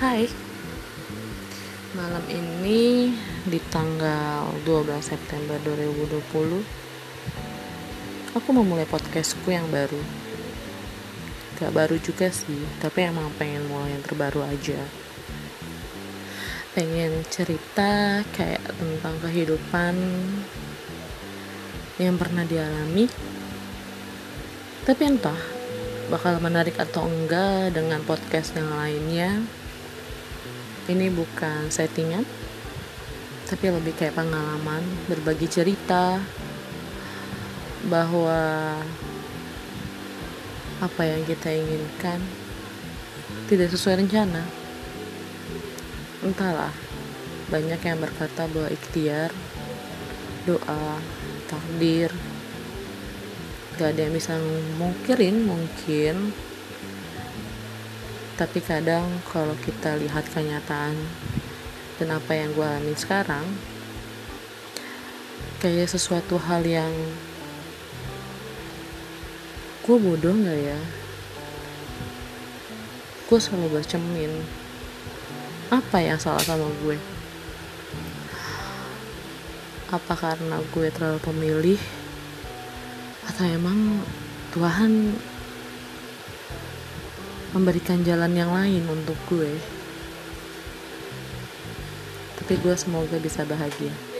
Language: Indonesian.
Hai. Malam ini di tanggal 12 September 2020 Aku mau mulai podcastku yang baru. Gak baru juga sih Tapi emang pengen mulai yang terbaru aja. Pengen cerita kayak tentang kehidupan Yang pernah dialami Tapi entah bakal menarik atau enggak dengan podcast yang lainnya ini bukan settingan tapi lebih kayak pengalaman berbagi cerita bahwa apa yang kita inginkan tidak sesuai rencana. Entahlah banyak yang berkata bahwa ikhtiar doa takdir gak ada yang bisa mungkirin mungkin tapi kadang kalau kita lihat kenyataan dan apa yang gue alami sekarang kayak sesuatu hal yang gue bodoh gak ya? Gue selalu bercemin apa yang salah sama gue? Apa karena gue terlalu pemilih? Atau emang Tuhan memberikan jalan yang lain untuk gue. Tapi gue semoga bisa bahagia